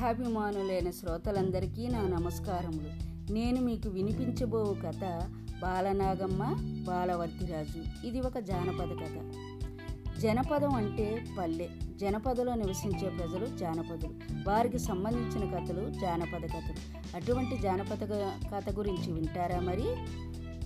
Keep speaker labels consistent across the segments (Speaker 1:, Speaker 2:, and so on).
Speaker 1: కథాభిమానులైన శ్రోతలందరికీ నా నమస్కారములు. నేను మీకు వినిపించబో కథ బాలనాగమ్మ బాలవర్తిరాజు. ఇది ఒక జానపద కథ. జనపదం అంటే పల్లె. జనపదలో నివసించే ప్రజలు జానపదులు. వారికి సంబంధించిన కథలు జానపద కథలు. అటువంటి జానపద కథ గురించి వింటారా మరి?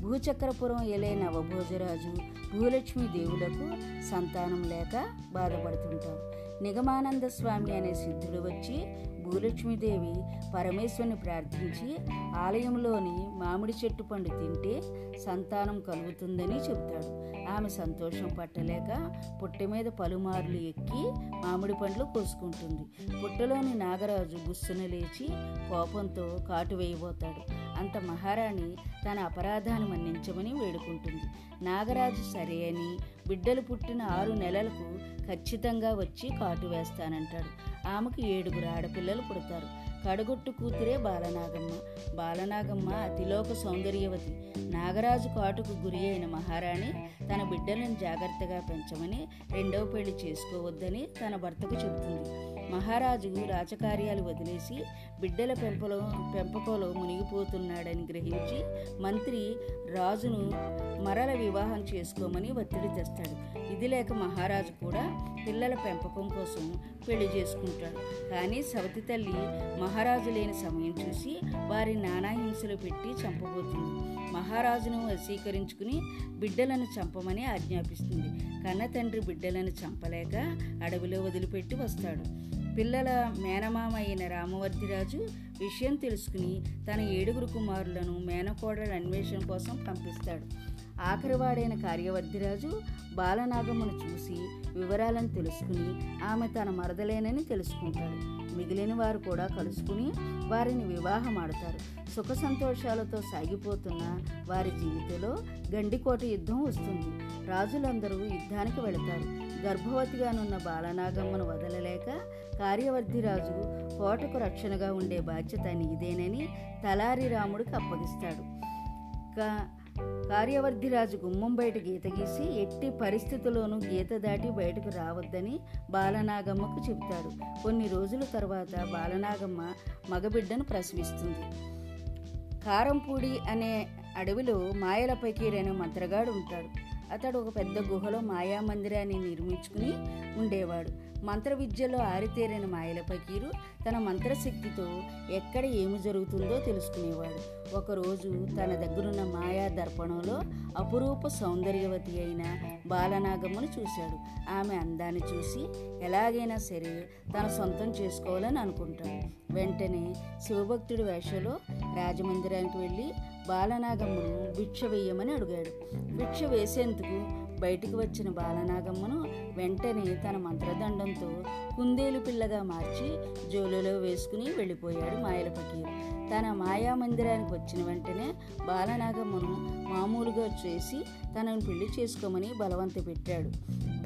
Speaker 1: భూచక్రపురం ఎలే నవభోజరాజు. భూలక్ష్మి దేవులకు సంతానం లేక బాధపడుతుంటారు నిగమానంద స్వామి అనే సిద్ధుడు వచ్చి భూలక్ష్మీదేవి పరమేశ్వరుని ప్రార్థించి ఆలయంలోని మామిడి చెట్టు పండు తింటే సంతానం కలుగుతుందని చెబుతాడు ఆమె సంతోషం పట్టలేక పుట్ట మీద పలుమార్లు ఎక్కి మామిడి పండ్లు కోసుకుంటుంది. పుట్టలోని నాగరాజు గుస్సున లేచి కోపంతో కాటు వేయబోతాడు. అంత మహారాణి తన అపరాధాన్ని మన్నించమని వేడుకుంటుంది. నాగరాజు సరే అని బిడ్డలు పుట్టిన ఆరు నెలలకు ఖచ్చితంగా వచ్చి కాటు వేస్తానంటాడు. ఆమెకు ఏడుగురు ఆడపిల్లలు పుడతారు. కడగొట్టు కూతురే బాలనాగమ్మ. బాలనాగమ్మ అతిలోక సౌందర్యవతి. నాగరాజు కాటుకు గురి అయిన మహారాణి తన బిడ్డలను జాగ్రత్తగా పెంచమని రెండవ పెళ్ళి చేసుకోవద్దని తన భర్తకు చెబుతుంది. మహారాజు రాజకార్యాలు వదిలేసి బిడ్డల పెంపలో పెంపకంలో మునిగిపోతున్నాడని గ్రహించి మంత్రి రాజును మరల వివాహం చేసుకోమని ఒత్తిడి తెస్తాడు. ఇది లేక మహారాజు కూడా పిల్లల పెంపకం కోసం పెళ్ళి చేసుకుంటాడు. కానీ సవతి తల్లి మహారాజు లేని సమయం చూసి వారి నానాహింసలు పెట్టి చంపబోతుంది. మహారాజును వశీకరించుకుని బిడ్డలను చంపమని ఆజ్ఞాపిస్తుంది. కన్న తండ్రి బిడ్డలను చంపలేక అడవిలో వదిలిపెట్టి వస్తాడు. పిల్లల మేనమామ అయిన రామవర్ధిరాజు విషయం తెలుసుకుని తన ఏడుగురు కుమారులను మేనకోడల అన్వేషణ కోసం పంపిస్తాడు. ఆఖరివాడైన కార్యవర్ధిరాజు బాలనాగమ్మను చూసి వివరాలను తెలుసుకుని ఆమె తన మరదలేనని తెలుసుకుంటాడు. మిగిలిన వారు కూడా కలుసుకుని వారిని వివాహం ఆడతారు సుఖ సంతోషాలతో సాగిపోతున్న వారి జీవితంలో గండికోట యుద్ధం వస్తుంది. రాజులందరూ యుద్ధానికి వెళతారు. గర్భవతిగానున్న బాలనాగమ్మను వదలలేక కార్యవర్ధిరాజు కోటకు రక్షణగా ఉండే బాధ్యత నీదేనని తలారి రాముడికి అప్పగిస్తాడు. కార్యవర్ధిరాజు గుమ్మం బయట గీత గీసి ఎట్టి పరిస్థితుల్లోనూ గీత దాటి బయటకు రావద్దని బాలనాగమ్మకు చెబుతాడు. కొన్ని రోజుల తర్వాత బాలనాగమ్మ మగబిడ్డను ప్రసవిస్తుంది. కారంపూడి అనే అడవిలో మాయల పైకీరైన మంత్రగాడు ఉంటాడు. అతడు ఒక పెద్ద గుహలో మాయా మందిరాన్ని నిర్మించుకుని ఉండేవాడు. మంత్ర విద్యలో ఆరితేరిన మాయల పకీరు తన మంత్రశక్తితో ఎక్కడ ఏమి జరుగుతుందో తెలుసుకునేవాడు. ఒకరోజు తన దగ్గరున్న మాయా దర్పణంలో అపురూప సౌందర్యవతి అయిన బాలనాగమ్మను చూశాడు. ఆమె అందాన్ని చూసి ఎలాగైనా సరే తన సొంతం చేసుకోవాలని అనుకుంటాడు. వెంటనే శివభక్తుడి వేషలో రాజమందిరానికి వెళ్ళి బాలనాగమ్ముడు భిక్ష వేయమని అడిగాడు. భిక్ష వేసేందుకు బయటికి వచ్చిన బాలనాగమ్మను వెంటనే తన మంత్రదండంతో కుందేలు పిల్లగా మార్చి జోలులో వేసుకుని వెళ్ళిపోయాడు మాయల పకీరు తన మాయా మందిరానికి వచ్చిన వెంటనే బాలనాగమ్మను మామూలుగా చేసి తనను పెళ్ళి చేసుకోమని బలవంత పెట్టాడు.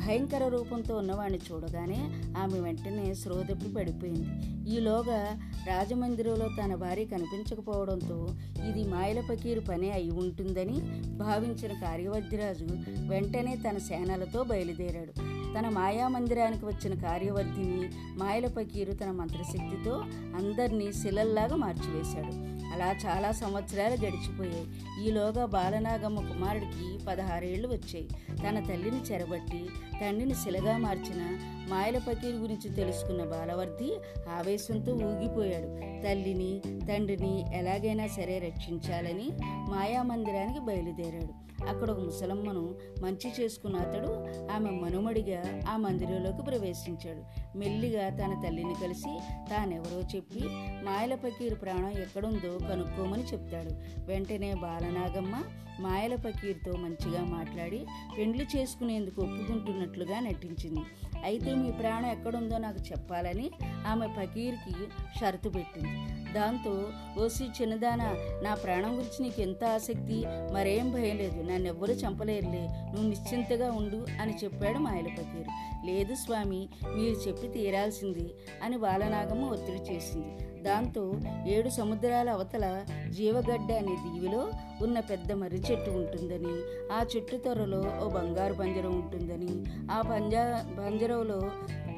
Speaker 1: భయంకర రూపంతో ఉన్నవాడిని చూడగానే ఆమె వెంటనే శ్రోదప్పి పడిపోయింది. ఈలోగా రాజమందిరంలో తన భార్య కనిపించకపోవడంతో ఇది మాయల పకీరు పనే అయి ఉంటుందని భావించిన కార్యవర్ధిరాజు వెంటనే తన సేనలతో బయలుదేరాడు. తన మాయా మందిరానికి వచ్చిన కార్యవర్ధిని మాయల పకీరు తన మంత్రశక్తితో అందరినీ శిలల్లాగా మార్చివేశాడు. అలా చాలా సంవత్సరాలు గడిచిపోయాయి. ఈలోగా బాలనాగమ్మ కుమారుడికి పదహారేళ్ళు వచ్చాయి. తన తల్లిని చెరబట్టి తండ్రిని శిలగా మార్చిన మాయల పకీర్ గురించి తెలుసుకున్న బాలవర్ధి ఆవేశంతో ఊగిపోయాడు. తల్లిని తండ్రిని ఎలాగైనా సరే రక్షించాలని మాయా మందిరానికి బయలుదేరాడు. అక్కడ ఒక ముసలమ్మను మంచి చేసుకున్న అతడు ఆమె మనుమడిగా ఆ మందిరంలోకి ప్రవేశించాడు. మెల్లిగా తన తల్లిని కలిసి తానెవరో చెప్పి మాయల పకీరు ప్రాణం ఎక్కడుందో కనుక్కోమని చెప్తాడు. వెంటనే బాలనాగమ్మ మాయల పకీర్తో మంచిగా మాట్లాడి పెండ్లి చేసుకునేందుకు ఒప్పుకుంటున్నట్లుగా నటించింది. అయితే మీ ప్రాణం ఎక్కడుందో నాకు చెప్పాలని ఆమె పకీర్కి షరతు పెట్టింది. దాంతో ఓసి చిన్నదాన నా ప్రాణం గురించి నీకు ఎంత ఆసక్తి? మరేం భయం లేదు నన్నెవ్వరు చంపలేరులే నువ్వు నిశ్చింతగా ఉండు అని చెప్పాడు మాయల పకీరు. లేదు స్వామి మీరు చెప్పి తీరాల్సింది అని బాలనాగమ్మ ఒత్తిడి చేసింది. దాంతో ఏడు సముద్రాల అవతల జీవగడ్డ అనే దీవిలో ఉన్న పెద్ద మర్రి చెట్టు ఉంటుందని ఆ చెట్టు త్వరలో ఓ బంగారు పంజరం ఉంటుందని ఆ పంజా పంజరంలో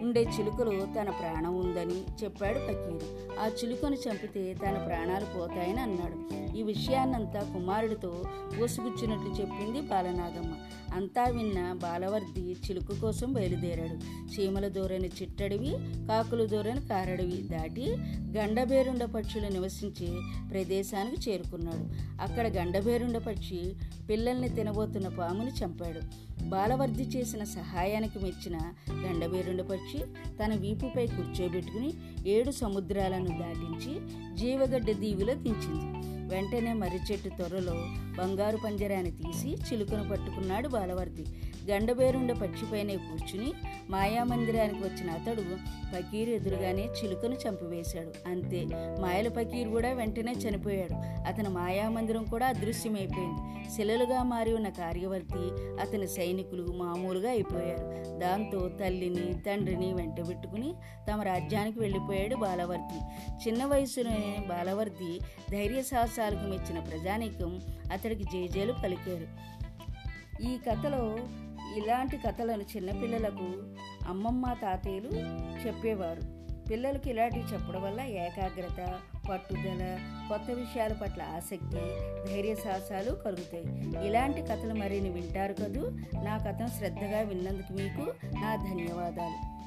Speaker 1: ఉండే చిలుకలో తన ప్రాణం ఉందని చెప్పాడు ఫకీరు ఆ చిలుకను చంపితే తన ప్రాణాలు పోతాయని అన్నాడు. ఈ విషయాన్నంతా కుమారుడితో పోసుగుచ్చినట్లు చెప్పింది బాలనాగమ్మ. అంతా విన్న బాలవర్ది చిలుక కోసం బయలుదేరాడు. చీమల దూరని చిట్టడివి కాకులు దూరని కారడివి దాటి గండబేరుండ పక్షులు నివసించే ప్రదేశానికి చేరుకున్నాడు. అక్కడ గండబేరుండ పక్షి పిల్లల్ని తినబోతున్న పాముని చంపాడు. బాలవర్ధి చేసిన సహాయానికి మెచ్చిన గండబేరుండ పక్షి తన వీపుపై కూర్చోబెట్టుకుని ఏడు సముద్రాలను దాటించి జీవగడ్డ దీవిలో దించింది. వెంటనే మర్రి చెట్టు త్వరలో బంగారు పంజరాన్ని తీసి చిలుకను పట్టుకున్నాడు బాలవర్తి గండబేరుండ పక్షిపైనే కూర్చుని మాయామందిరానికి వచ్చిన అతడు ఫకీర్ ఎదురుగానే చిలుకను చంపివేశాడు. అంతే మాయల పకీర్ కూడా వెంటనే చనిపోయాడు. అతని మాయామందిరం కూడా అదృశ్యమైపోయింది. శిలలుగా మారి ఉన్న కార్యవర్తి అతని సైనికులు మామూలుగా అయిపోయారు. దాంతో తల్లిని తండ్రిని వెంటబెట్టుకుని తమ రాజ్యానికి వెళ్ళిపోయాడు బాలవర్తి చిన్న వయసులోనే బాలవర్తి ధైర్య సాహసాలకు మెచ్చిన ప్రజానీకం అతడికి జేజేలు పలికారు. ఈ కథలో ఇలాంటి కథలను చిన్నపిల్లలకు అమ్మమ్మ తాతయ్యలు చెప్పేవారు. పిల్లలకి ఇలాంటివి చెప్పడం వల్ల ఏకాగ్రత పట్టుదల కొత్త విషయాల పట్ల ఆసక్తి ధైర్య సాహసాలు కలుగుతాయి. ఇలాంటి కథలు మరిన్ని వింటారు కదూ? నా కథను శ్రద్ధగా విన్నందుకు మీకు నా ధన్యవాదాలు.